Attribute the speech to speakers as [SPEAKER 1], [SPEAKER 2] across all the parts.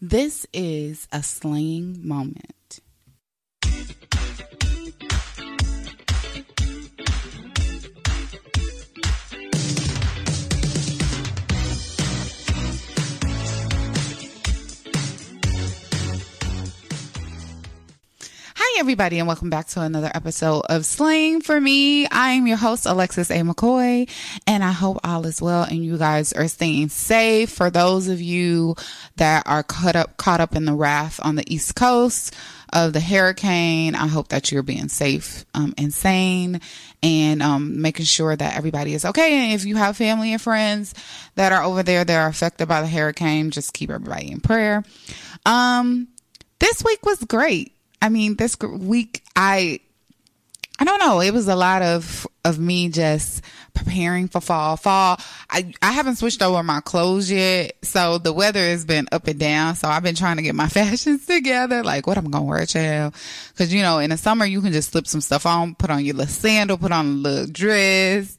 [SPEAKER 1] This is a slaying moment. Everybody, and welcome back to another episode of Slaying for Me. I am your host, Alexis A. McCoy, and I hope all is well and you guys are staying safe. For those of you that are caught up, caught up in the wrath on the East Coast of the hurricane, I hope that you're being safe um, and sane and um, making sure that everybody is okay. And if you have family and friends that are over there that are affected by the hurricane, just keep everybody in prayer. Um, this week was great. I mean, this week I I don't know. It was a lot of of me just preparing for fall. Fall. I I haven't switched over my clothes yet, so the weather has been up and down. So I've been trying to get my fashions together. Like what I'm gonna wear, child. Because you know, in the summer you can just slip some stuff on, put on your little sandal, put on a little dress.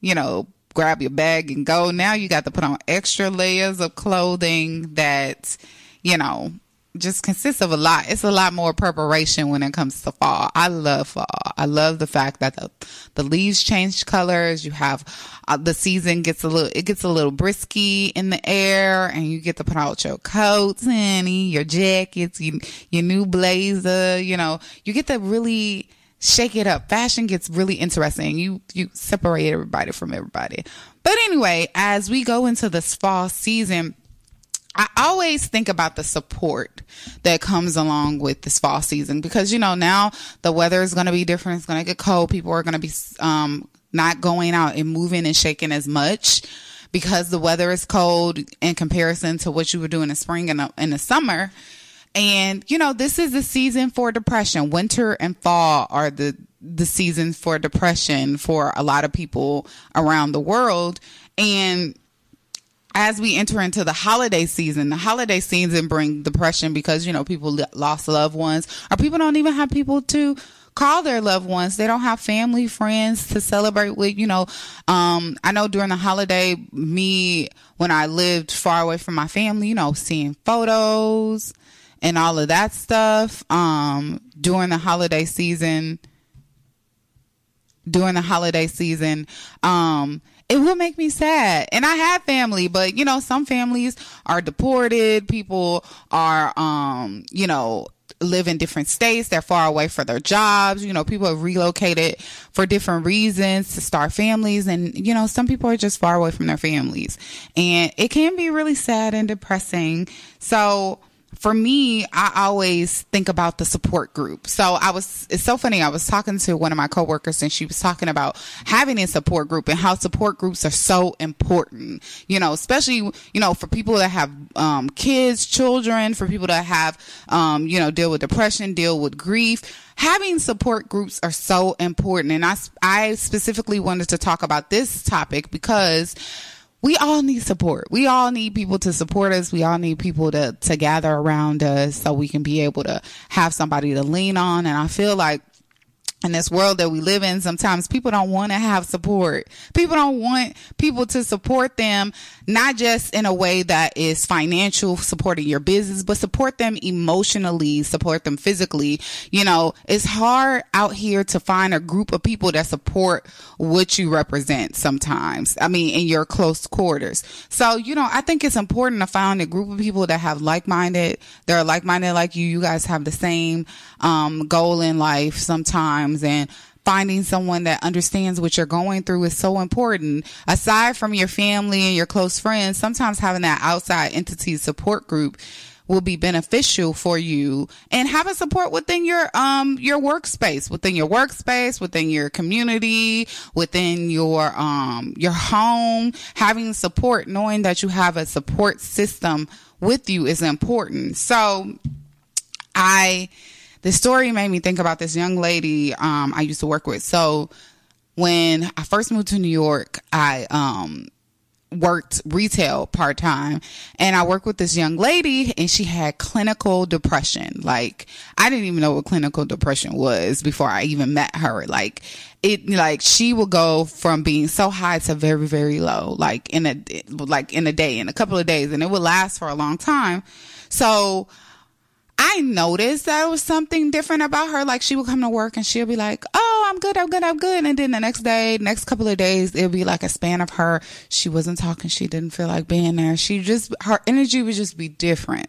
[SPEAKER 1] You know, grab your bag and go. Now you got to put on extra layers of clothing that you know just consists of a lot. It's a lot more preparation when it comes to fall. I love fall. I love the fact that the, the leaves change colors. You have uh, the season gets a little, it gets a little brisky in the air and you get to put out your coats, honey, your jackets, you, your new blazer, you know, you get to really shake it up. Fashion gets really interesting. You, you separate everybody from everybody. But anyway, as we go into this fall season, I always think about the support that comes along with this fall season because you know now the weather is going to be different. It's going to get cold. People are going to be um, not going out and moving and shaking as much because the weather is cold in comparison to what you were doing in spring and in the summer. And you know this is the season for depression. Winter and fall are the the seasons for depression for a lot of people around the world. And as we enter into the holiday season, the holiday season bring depression because, you know, people lost loved ones or people don't even have people to call their loved ones. They don't have family, friends to celebrate with, you know. Um, I know during the holiday, me, when I lived far away from my family, you know, seeing photos and all of that stuff, um, during the holiday season, during the holiday season, um, it will make me sad. And I have family, but you know, some families are deported. People are, um, you know, live in different states. They're far away for their jobs. You know, people have relocated for different reasons to start families. And, you know, some people are just far away from their families and it can be really sad and depressing. So, for me, I always think about the support group. So I was, it's so funny. I was talking to one of my coworkers and she was talking about having a support group and how support groups are so important, you know, especially, you know, for people that have, um, kids, children, for people that have, um, you know, deal with depression, deal with grief having support groups are so important. And I, I specifically wanted to talk about this topic because we all need support. We all need people to support us. We all need people to, to gather around us so we can be able to have somebody to lean on. And I feel like in this world that we live in, sometimes people don't want to have support. People don't want people to support them, not just in a way that is financial, supporting your business, but support them emotionally, support them physically. You know, it's hard out here to find a group of people that support what you represent sometimes. I mean, in your close quarters. So, you know, I think it's important to find a group of people that have like-minded, they're like-minded like you. You guys have the same, um, goal in life sometimes and finding someone that understands what you're going through is so important. Aside from your family and your close friends, sometimes having that outside entity support group will be beneficial for you. And having support within your um your workspace within your workspace within your community within your um your home. Having support knowing that you have a support system with you is important. So i the story made me think about this young lady um, I used to work with. So when I first moved to New York, I um, worked retail part time and I worked with this young lady and she had clinical depression. Like I didn't even know what clinical depression was before I even met her. Like it, like she would go from being so high to very, very low, like in a, like in a day, in a couple of days and it would last for a long time. So I noticed that was something different about her. Like she would come to work and she'll be like, "Oh, I'm good, I'm good, I'm good," and then the next day, next couple of days, it'll be like a span of her. She wasn't talking. She didn't feel like being there. She just her energy would just be different.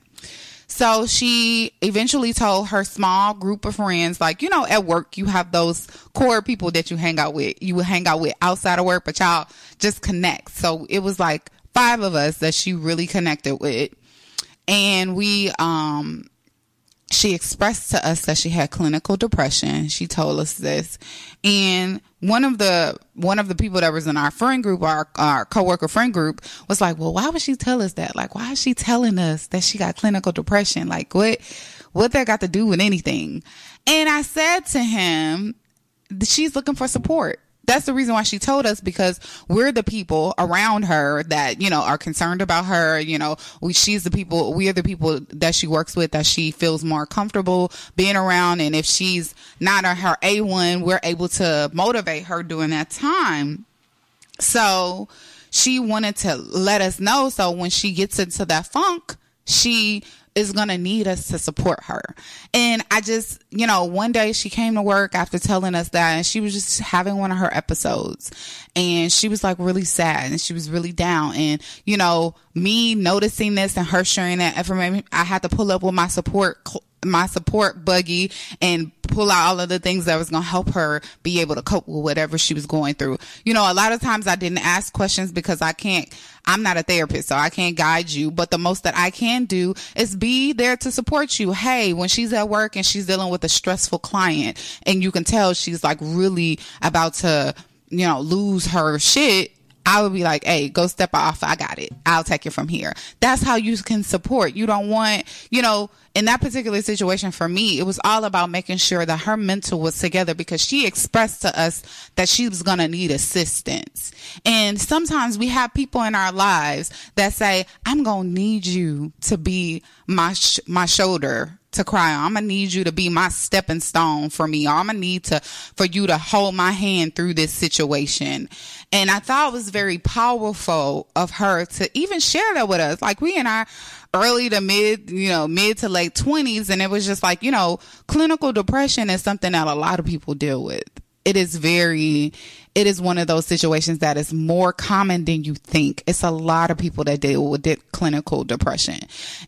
[SPEAKER 1] So she eventually told her small group of friends, like, you know, at work, you have those core people that you hang out with. You would hang out with outside of work, but y'all just connect. So it was like five of us that she really connected with. And we, um, she expressed to us that she had clinical depression. She told us this. And one of the one of the people that was in our friend group, our our coworker friend group, was like, "Well, why would she tell us that? Like, why is she telling us that she got clinical depression? Like, what what that got to do with anything?" And I said to him, "She's looking for support." That's the reason why she told us because we're the people around her that you know are concerned about her. You know we, she's the people we are the people that she works with that she feels more comfortable being around. And if she's not on her a1 we're able to motivate her during that time. So she wanted to let us know. So when she gets into that funk she is going to need us to support her. And I just, you know, one day she came to work after telling us that and she was just having one of her episodes and she was like really sad and she was really down. And, you know, me noticing this and her sharing that information, I had to pull up with my support my support buggy and pull out all of the things that was going to help her be able to cope with whatever she was going through. You know, a lot of times I didn't ask questions because I can't, I'm not a therapist, so I can't guide you. But the most that I can do is be there to support you. Hey, when she's at work and she's dealing with a stressful client and you can tell she's like really about to, you know, lose her shit I would be like, hey, go step off. I got it. I'll take it from here. That's how you can support. You don't want, you know, in that particular situation for me, it was all about making sure that her mental was together because she expressed to us that she was going to need assistance. And sometimes we have people in our lives that say, I'm going to need you to be my, sh- my shoulder to cry on. I'm gonna need you to be my stepping stone for me. I'm gonna need to for you to hold my hand through this situation. And I thought it was very powerful of her to even share that with us. Like we in our early to mid, you know, mid to late twenties, and it was just like, you know, clinical depression is something that a lot of people deal with it is very it is one of those situations that is more common than you think. It's a lot of people that deal with clinical depression.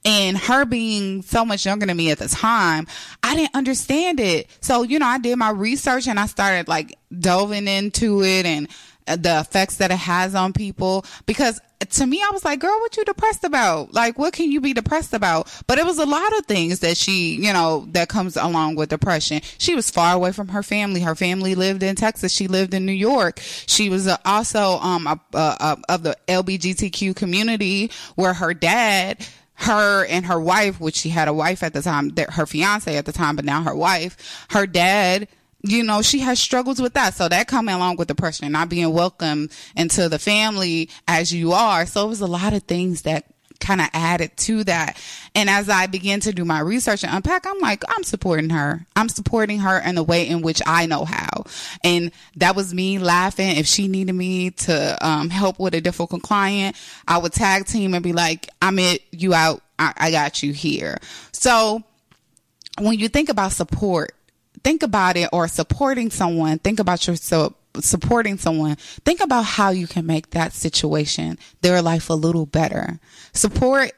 [SPEAKER 1] And her being so much younger than me at the time i didn't understand it. So you know i did my research and i started like delving into it and the effects that it has on people because to me, I was like, girl, what you depressed about? Like, what can you be depressed about? But it was a lot of things that she, you know, that comes along with depression. She was far away from her family. Her family lived in Texas. She lived in New York. She was also, um, a, a, a, of the LBGTQ community where her dad, her and her wife, which she had a wife at the time, her fiance at the time, but now her wife, her dad, you know, she has struggles with that. So that coming along with depression, not being welcome into the family as you are. So it was a lot of things that kind of added to that. And as I began to do my research and unpack, I'm like, I'm supporting her. I'm supporting her in the way in which I know how. And that was me laughing. If she needed me to um, help with a difficult client, I would tag team and be like, I'm it, you out, I, I got you here. So when you think about support, think about it or supporting someone, think about yourself supporting someone, think about how you can make that situation, their life a little better. Support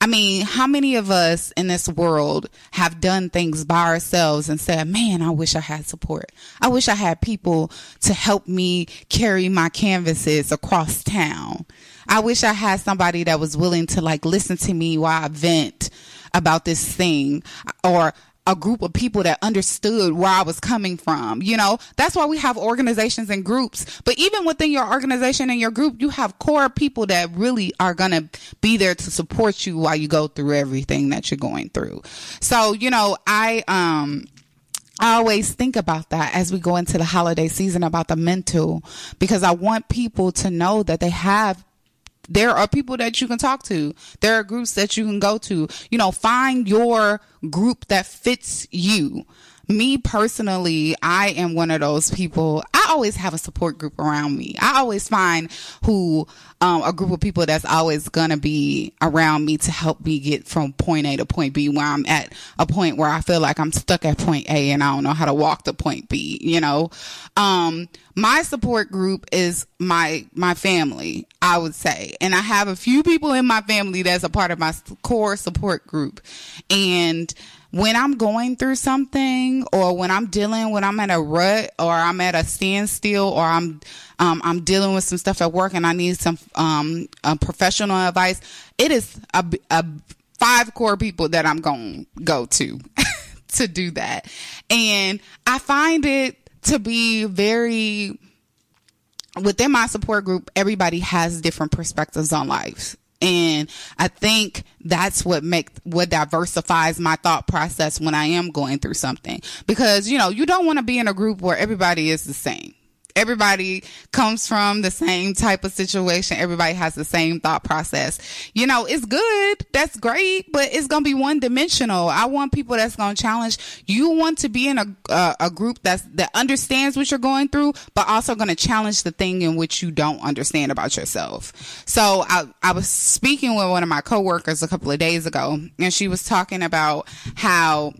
[SPEAKER 1] I mean, how many of us in this world have done things by ourselves and said, man, I wish I had support. I wish I had people to help me carry my canvases across town. I wish I had somebody that was willing to like listen to me while I vent about this thing or a group of people that understood where I was coming from. You know, that's why we have organizations and groups. But even within your organization and your group, you have core people that really are going to be there to support you while you go through everything that you're going through. So, you know, I, um, I always think about that as we go into the holiday season about the mental because I want people to know that they have there are people that you can talk to. There are groups that you can go to. You know, find your group that fits you me personally, I am one of those people. I always have a support group around me. I always find who um, a group of people that's always gonna be around me to help me get from point A to point B. Where I'm at a point where I feel like I'm stuck at point A and I don't know how to walk to point B. You know, um, my support group is my my family. I would say, and I have a few people in my family that's a part of my core support group, and when I'm going through something or when I'm dealing, when I'm at a rut or I'm at a standstill or I'm, um, I'm dealing with some stuff at work and I need some, um, professional advice, it is a, a five core people that I'm going to go to to do that. And I find it to be very, within my support group, everybody has different perspectives on life. And I think that's what make what diversifies my thought process when I am going through something. Because, you know, you don't want to be in a group where everybody is the same everybody comes from the same type of situation. Everybody has the same thought process. You know, it's good. That's great, but it's going to be one dimensional. I want people that's going to challenge. You want to be in a, a group that's, that understands what you're going through, but also going to challenge the thing in which you don't understand about yourself. So I, I was speaking with one of my coworkers a couple of days ago and she was talking about how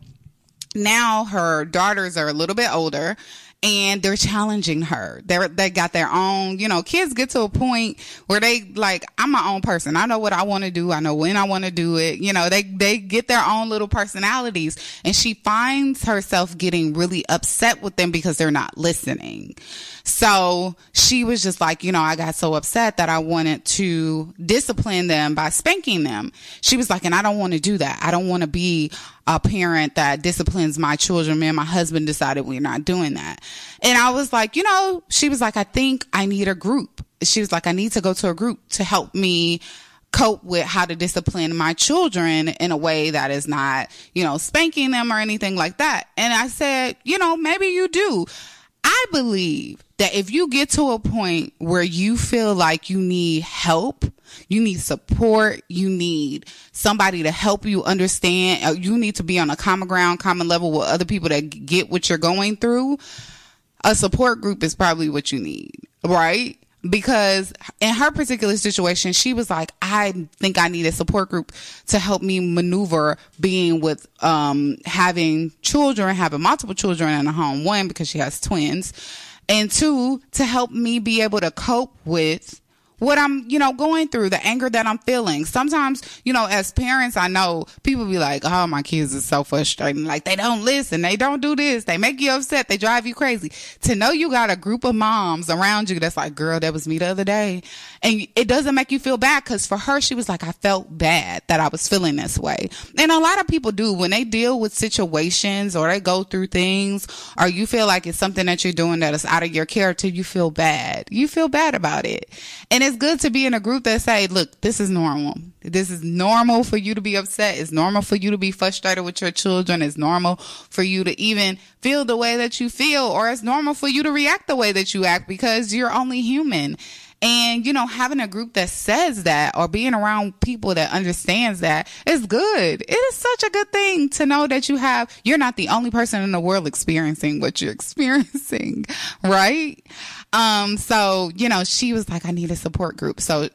[SPEAKER 1] now her daughters are a little bit older and they're challenging her. They're, they got their own, you know, kids get to a point where they like, I'm my own person. I know what I want to do. I know when I want to do it. You know, they, they get their own little personalities and she finds herself getting really upset with them because they're not listening. So she was just like, you know, I got so upset that I wanted to discipline them by spanking them. She was like, and I don't want to do that. I don't want to be a parent that disciplines my children. Me and my husband decided we're not doing that. And I was like, you know, she was like, I think I need a group. She was like, I need to go to a group to help me cope with how to discipline my children in a way that is not, you know, spanking them or anything like that. And I said, you know, maybe you do. I believe that if you get to a point where you feel like you need help, you need support, you need somebody to help you understand, uh, you need to be on a common ground, common level with other people that get what you're going through, a support group is probably what you need, right? because in her particular situation, she was like, I think I need a support group to help me maneuver being with, um, having children, having multiple children in a home. One, because she has twins and two, to help me be able to cope with what I'm, you know, going through, the anger that I'm feeling. Sometimes, you know, as parents, I know people be like, oh, my kids are so frustrating. Like they don't listen. They don't do this. They make you upset. They drive you crazy. To know you got a group of moms around you that's like, girl, that was me the other day. And it doesn't make you feel bad because for her, she was like, I felt bad that I was feeling this way. And a lot of people do when they deal with situations or they go through things or you feel like it's something that you're doing that is out of your character, you feel bad. You feel bad about it. And it's good to be in a group that say, look, this is normal. This is normal for you to be upset. It's normal for you to be frustrated with your children. It's normal for you to even feel the way that you feel, or it's normal for you to react the way that you act because you're only human. And, you know, having a group that says that or being around people that understands that is good. It is such a good thing to know that you have, you're not the only person in the world experiencing what you're experiencing, right? Um, so, you know, she was like, I need a support group. So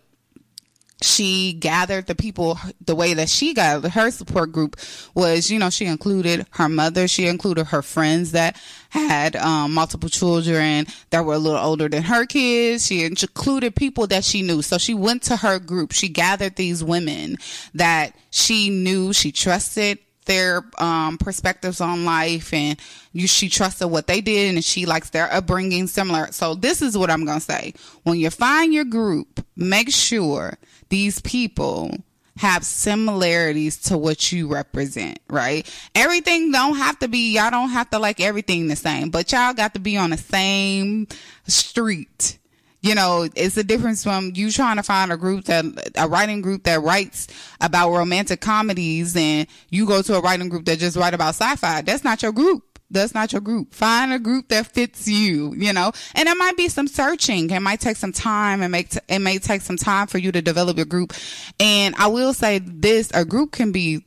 [SPEAKER 1] she gathered the people the way that she gathered her support group was, you know, she included her mother, she included her friends that had um, multiple children that were a little older than her kids. She included people that she knew. So she went to her group. She gathered these women that she knew, she trusted their um, perspectives on life and you, she trusted what they did and she likes their upbringing similar. So this is what I'm to say. When you find your group, make sure these people have similarities to what you represent, right? Everything don't have to be, y'all don't have to like everything the same, but y'all got to be on the same street. You know, it's a difference from you trying to find a group that, a writing group that writes about romantic comedies and you go to a writing group that just write about sci-fi. That's not your group that's not your group. Find a group that fits you, you know, and it might be some searching. It might take some time and make, t- it may take some time for you to develop your group. And I will say this, a group can be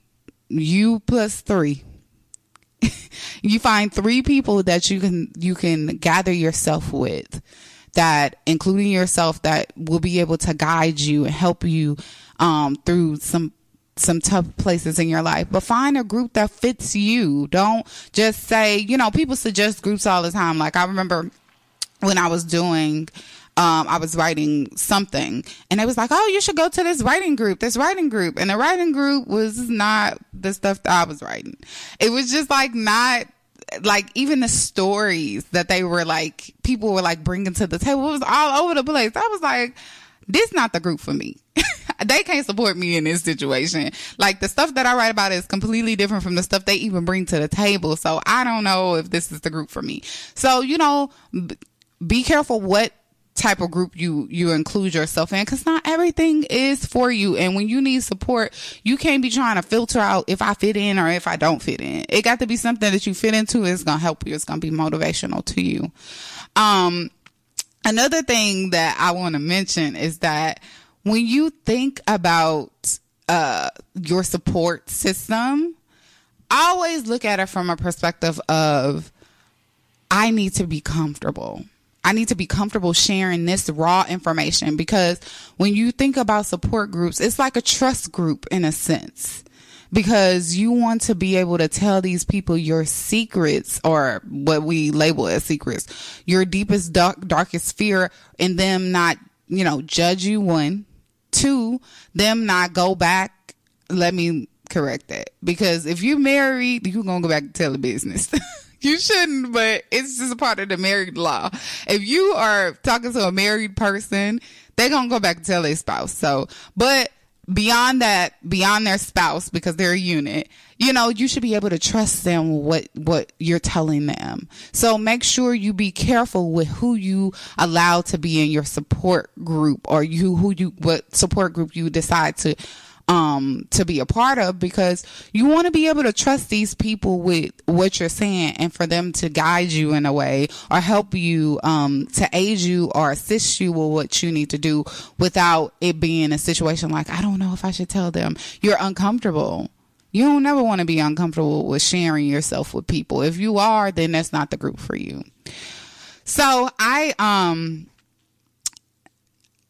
[SPEAKER 1] you plus three. you find three people that you can you can gather yourself with that including yourself that will be able to guide you and help you um, through some some tough places in your life, but find a group that fits you. Don't just say, you know, people suggest groups all the time. Like I remember when I was doing um, I was writing something and it was like, oh, you should go to this writing group, this writing group. And the writing group was not the stuff that I was writing. It was just like not like even the stories that they were like people were like bringing to the table was all over the place. I was like, this not the group for me. they can't support me in this situation. Like the stuff that I write about is completely different from the stuff they even bring to the table. So I don't know if this is the group for me. So, you know, be careful what type of group you you include yourself in because not everything is for you. And when you need support you can't be trying to filter out if i fit in or if i don't fit in. It got to be something that you fit into it's gonna help you. It's gonna be motivational to you. Um another thing that i want to mention is that when you think about uh your support system always look at it from a perspective of i need to be comfortable I need to be comfortable sharing this raw information because when you think about support groups, it's like a trust group in a sense because you want to be able to tell these people your secrets or what we label as secrets, your deepest dark, darkest fear and them not, you know, judge you one, two, them not go back. Let me correct that because if you're married, you're going to go back and tell the business. you shouldn't, but it's just a part of the married law. If you are talking to a married person, they're going to go back and tell their spouse. So, but beyond that, beyond their spouse, because they're a unit, you know, you should be able to trust them what, what you're telling them. So make sure you be careful with who you allow to be in your support group or you, who you, what support group you decide to um, to be a part of because you want to be able to trust these people with what you're saying and for them to guide you in a way or help you, um, to aid you or assist you with what you need to do without it being a situation like, I don't know if I should tell them you're uncomfortable. You don't never want to be uncomfortable with sharing yourself with people. If you are, then that's not the group for you. So I, um,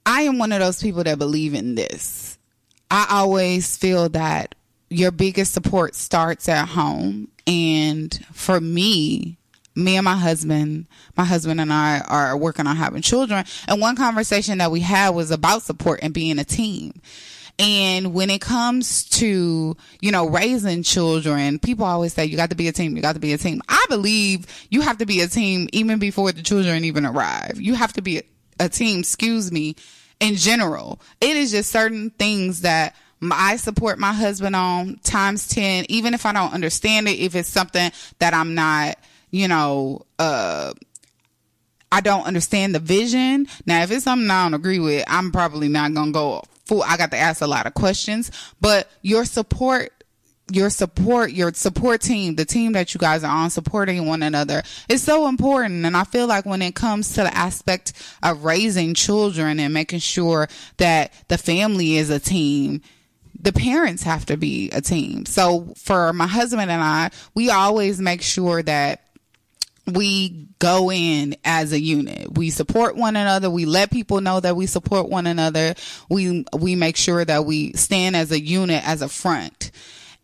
[SPEAKER 1] I am one of those people that believe in this. I always feel that your biggest support starts at home. And for me, me and my husband, my husband and I are working on having children. And one conversation that we had was about support and being a team. And when it comes to, you know, raising children, people always say you got to be a team. You got to be a team. I believe you have to be a team even before the children even arrive. You have to be a, a team, excuse me, in general. It is just certain things that I support my husband on times 10, even if I don't understand it, if it's something that I'm not, you know, uh, I don't understand the vision. Now, if it's something I don't agree with, I'm probably not going to go full. I got to ask a lot of questions, but your support your support, your support team, the team that you guys are on supporting one another is so important. And I feel like when it comes to the aspect of raising children and making sure that the family is a team, the parents have to be a team. So for my husband and I, we always make sure that we go in as a unit. We support one another. We let people know that we support one another. We, we make sure that we stand as a unit, as a front.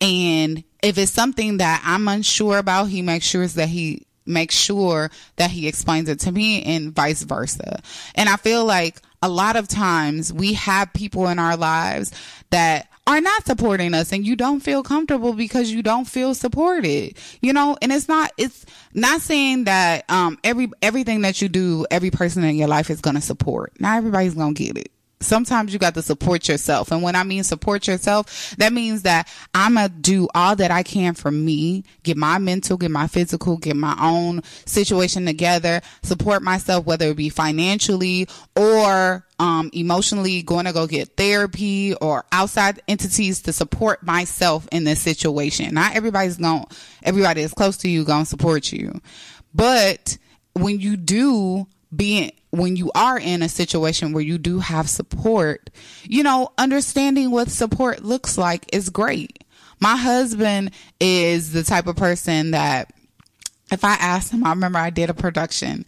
[SPEAKER 1] And if it's something that I'm unsure about, he makes sure that he makes sure that he explains it to me and vice versa. And I feel like a lot of times we have people in our lives that are not supporting us and you don't feel comfortable because you don't feel supported you know? And it's not it's not saying that um every everything that you do every person in your life is going to support. Not everybody's going to get it sometimes you got to support yourself. And when I mean support yourself, that means that I'm going to do all that I can for me, get my mental, get my physical, get my own situation together, support myself, whether it be financially or um, emotionally going to go get therapy or outside entities to support myself in this situation. Not everybody's going, everybody is close to you going to support you. But when you do being when you are in a situation where you do have support, you know, understanding what support looks like is great. My husband is the type of person that if I asked him, I remember I did a production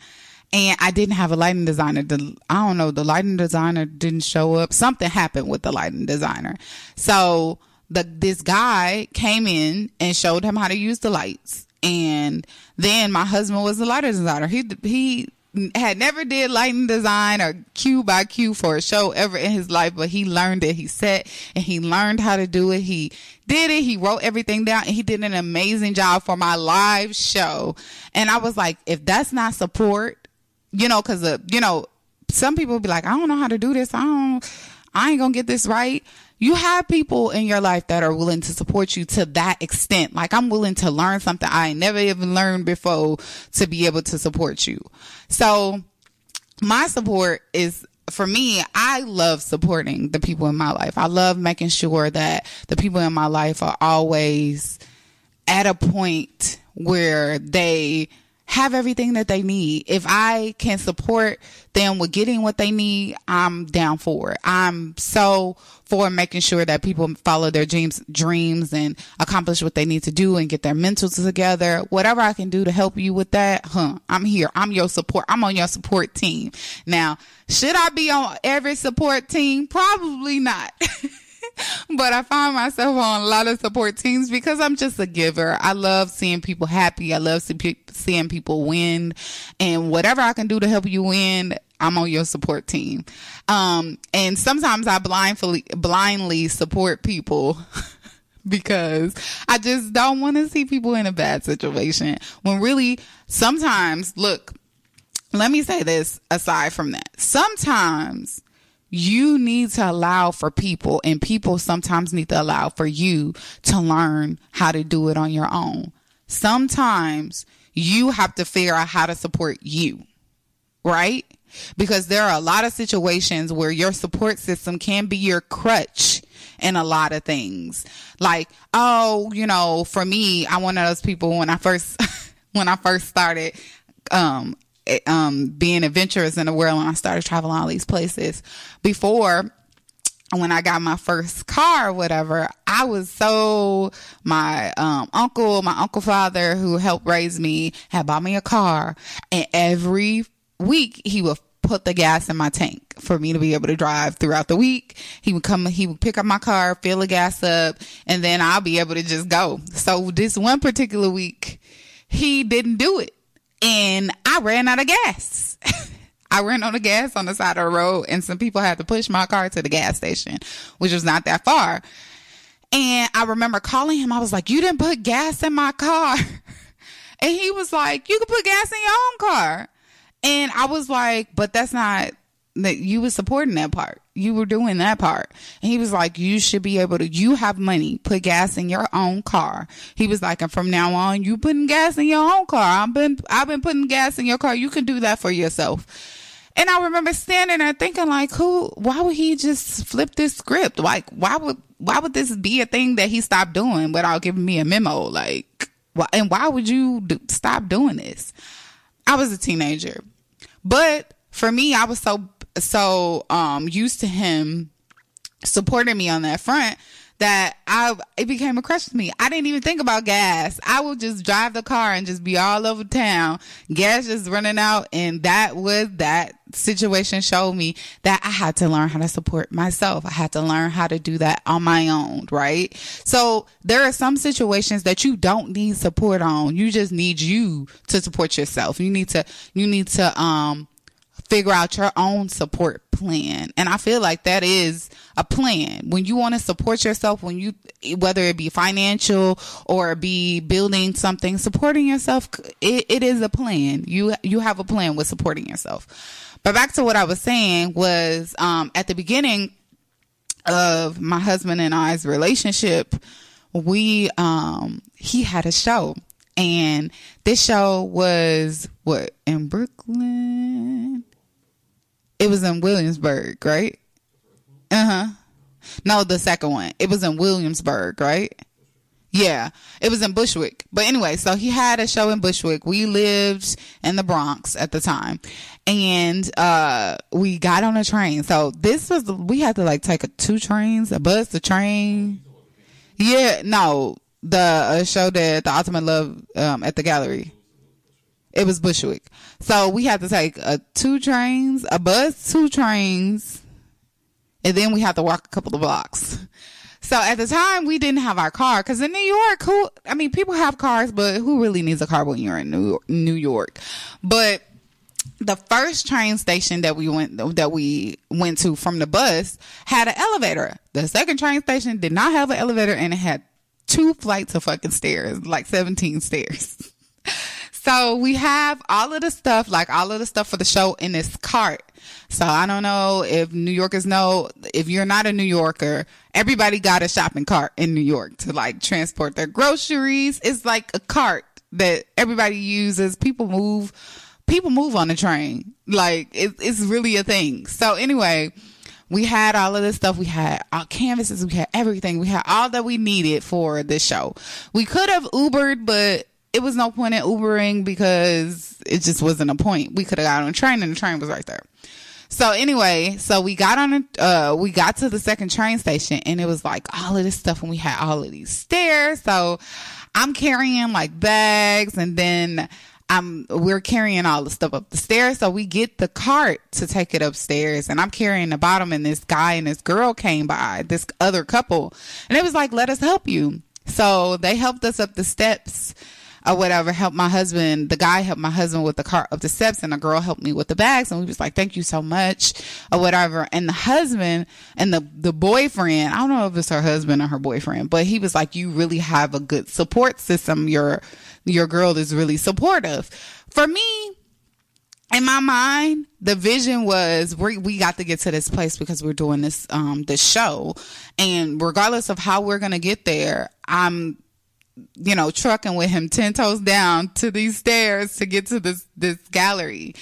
[SPEAKER 1] and I didn't have a lighting designer. The, I don't know, the lighting designer didn't show up. Something happened with the lighting designer. So the this guy came in and showed him how to use the lights. And then my husband was the lighting designer. He he had never did lighting design or cue by cue for a show ever in his life, but he learned it. He set and he learned how to do it. He did it. He wrote everything down and he did an amazing job for my live show. And I was like, if that's not support, you know, cause, uh, you know, some people be like, I don't know how to do this. I don't, I ain't gonna get this right you have people in your life that are willing to support you to that extent. Like I'm willing to learn something I never even learned before to be able to support you. So my support is for me, I love supporting the people in my life. I love making sure that the people in my life are always at a point where they have everything that they need. If I can support them with getting what they need, I'm down for it. I'm so for making sure that people follow their dreams, dreams and accomplish what they need to do and get their mentals together. Whatever I can do to help you with that, huh? I'm here. I'm your support. I'm on your support team. Now, should I be on every support team? Probably not. but I find myself on a lot of support teams because I'm just a giver. I love seeing people happy. I love seeing people win. And whatever I can do to help you win, I'm on your support team. Um, and sometimes I blindly, blindly support people. because I just don't want to see people in a bad situation. When really, sometimes, look, let me say this aside from that. Sometimes you need to allow for people and people sometimes need to allow for you to learn how to do it on your own. Sometimes you have to figure out how to support you, right? Because there are a lot of situations where your support system can be your crutch in a lot of things. Like, oh, you know, for me, I'm one of those people when I first, when I first started, um, um, being adventurous in the world and I started traveling all these places. Before, when I got my first car or whatever, I was so my um, uncle, my uncle father who helped raise me had bought me a car and every week he would put the gas in my tank for me to be able to drive throughout the week. He would come, he would pick up my car, fill the gas up, and then I'll be able to just go. So this one particular week, he didn't do it and I ran out of gas. I ran out of gas on the side of the road and some people had to push my car to the gas station, which was not that far. And I remember calling him. I was like, you didn't put gas in my car. And he was like, you can put gas in your own car. And I was like, but that's not that you were supporting that part. You were doing that part. And he was like, you should be able to, you have money, put gas in your own car. He was like, and from now on, you putting gas in your own car. I've been, I've been putting gas in your car. You can do that for yourself. And I remember standing there thinking like, who, why would he just flip this script? Like, why would, why would this be a thing that he stopped doing without giving me a memo? Like, why, and why would you do, stop doing this? I was a teenager, but for me, I was so so um used to him supporting me on that front that I it became a crush to me. I didn't even think about gas. I would just drive the car and just be all over town, gas just running out, and that was that situation showed me that I had to learn how to support myself. I had to learn how to do that on my own, right? So there are some situations that you don't need support on. You just need you to support yourself. You need to you need to um figure out your own support plan. And I feel like that is a plan. When you want to support yourself, when you, whether it be financial or be building something, supporting yourself, it, it is a plan. You, you have a plan with supporting yourself. But back to what I was saying was, um, at the beginning of my husband and I's relationship, we, um, he had a show and this show was what in Brooklyn it was in Williamsburg, right? Uh huh. No, the second one. It was in Williamsburg, right? Yeah, it was in Bushwick. But anyway, so he had a show in Bushwick. We lived in the Bronx at the time. And uh we got on a train. So this was we had to like take a two trains, a bus, a train. Yeah, no, the uh, show that the Ultimate Love um, at the gallery. It was Bushwick. So we had to take uh, two trains, a bus, two trains, and then we had to walk a couple of blocks. So at the time, we didn't have our car because in New York, who I mean, people have cars, but who really needs a car when you're in New York? New York? But the first train station that we went that we went to from the bus had an elevator. The second train station did not have an elevator, and it had two flights of fucking stairs, like seventeen stairs. So we have all of the stuff, like all of the stuff for the show in this cart. So I don't know if New Yorkers know, if you're not a New Yorker, everybody got a shopping cart in New York to like transport their groceries. It's like a cart that everybody uses. People move, people move on the train. Like it, it's really a thing. So anyway, we had all of this stuff. We had our canvases. We had everything. We had all that we needed for this show. We could have Ubered, but it was no point in Ubering because it just wasn't a point. We could have got on a train and the train was right there. So anyway, so we got on a, uh, we got to the second train station and it was like all of this stuff and we had all of these stairs. So I'm carrying like bags and then I'm, we're carrying all the stuff up the stairs. So we get the cart to take it upstairs and I'm carrying the bottom and this guy and this girl came by, this other couple. And it was like, let us help you. So they helped us up the steps or whatever helped my husband the guy helped my husband with the car up the steps and the girl helped me with the bags and we was like thank you so much or whatever. And the husband and the the boyfriend i don't know if it's her husband or her boyfriend but he was like you really have a good support system. Your your girl is really supportive. For me in my mind, the vision was we we got to get to this place because we're doing this um this show, and regardless of how we're gonna get there, I'm you know, trucking with him 10 toes down to these stairs to get to this, this gallery.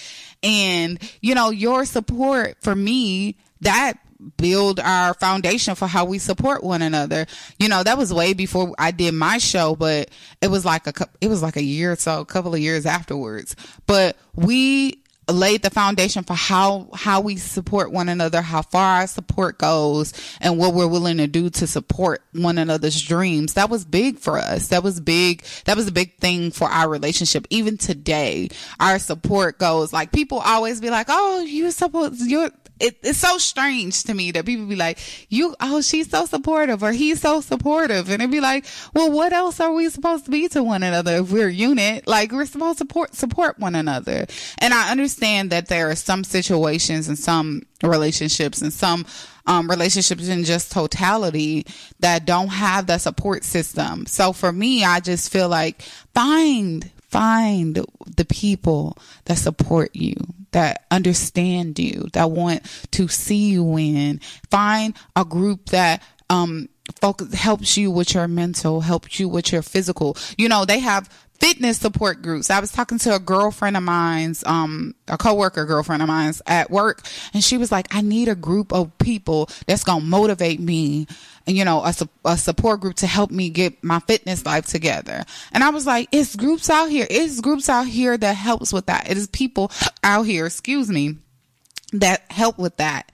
[SPEAKER 1] And, you know, your support for me, that build our foundation for how we support one another. You know, that was way before I did my show, but it was like a, it was like a year or so, a couple of years afterwards. But we laid the foundation for how how we support one another, how far our support goes, and what we're willing to do to support one another's dreams. That was big for us. That was big. That was a big thing for our relationship. Even today, our support goes like people always be like, "Oh, you support you're it, it's so strange to me that people be like, you, oh, she's so supportive or he's so supportive. And it'd be like, well, what else are we supposed to be to one another if we're a unit? Like we're supposed to support, support one another. And I understand that there are some situations and some relationships and some um, relationships in just totality that don't have the support system. So for me, I just feel like find, find the people that support you that understand you, that want to see you win. Find a group that um focus helps you with your mental, helps you with your physical. You know, they have fitness support groups. I was talking to a girlfriend of mine's, um, a coworker girlfriend of mine's at work, and she was like, I need a group of people that's going to motivate me, and, you know, a, a support group to help me get my fitness life together. And I was like, it's groups out here. It's groups out here that helps with that. It is people out here, excuse me, that help with that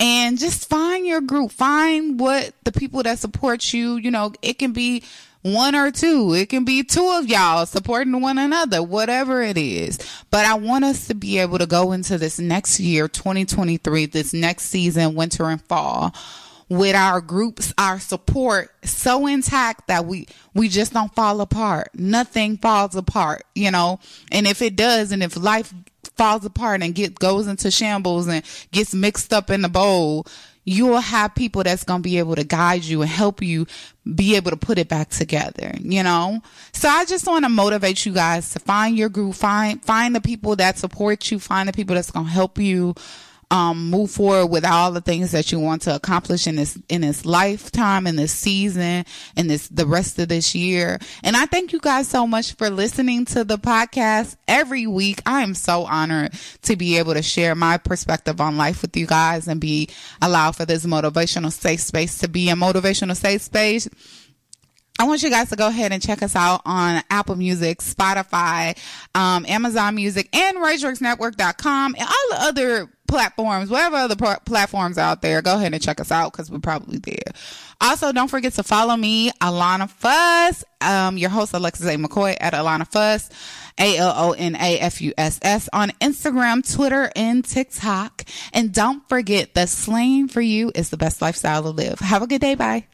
[SPEAKER 1] and just find your group find what the people that support you you know it can be one or two. It can be two of y'all supporting one another, whatever it is. But I want us to be able to go into this next year, 2023, this next season, winter and fall with our groups, our support so intact that we, we just don't fall apart. Nothing falls apart, you know? And if it does, and if life falls apart and get, goes into shambles and gets mixed up in the bowl, you will have people that's going to be able to guide you and help you be able to put it back together, you know? So I just want to motivate you guys to find your group, find, find the people that support you, find the people that's going to help you um, move forward with all the things that you want to accomplish in this in this lifetime, in this season, in this the rest of this year. And I thank you guys so much for listening to the podcast every week. I am so honored to be able to share my perspective on life with you guys and be allowed for this motivational safe space to be a motivational safe space I want you guys to go ahead and check us out on Apple Music, Spotify, um, Amazon Music, and RageWorksNetwork.com and all the other platforms, whatever other platforms out there. Go ahead and check us out because we're probably there. Also, don't forget to follow me, Alana Fuss, um, your host, Alexis A. McCoy at Alana Fuss, A L O N A F U S S on Instagram, Twitter, and TikTok. And don't forget that slaying for you is the best lifestyle to live. Have a good day. Bye.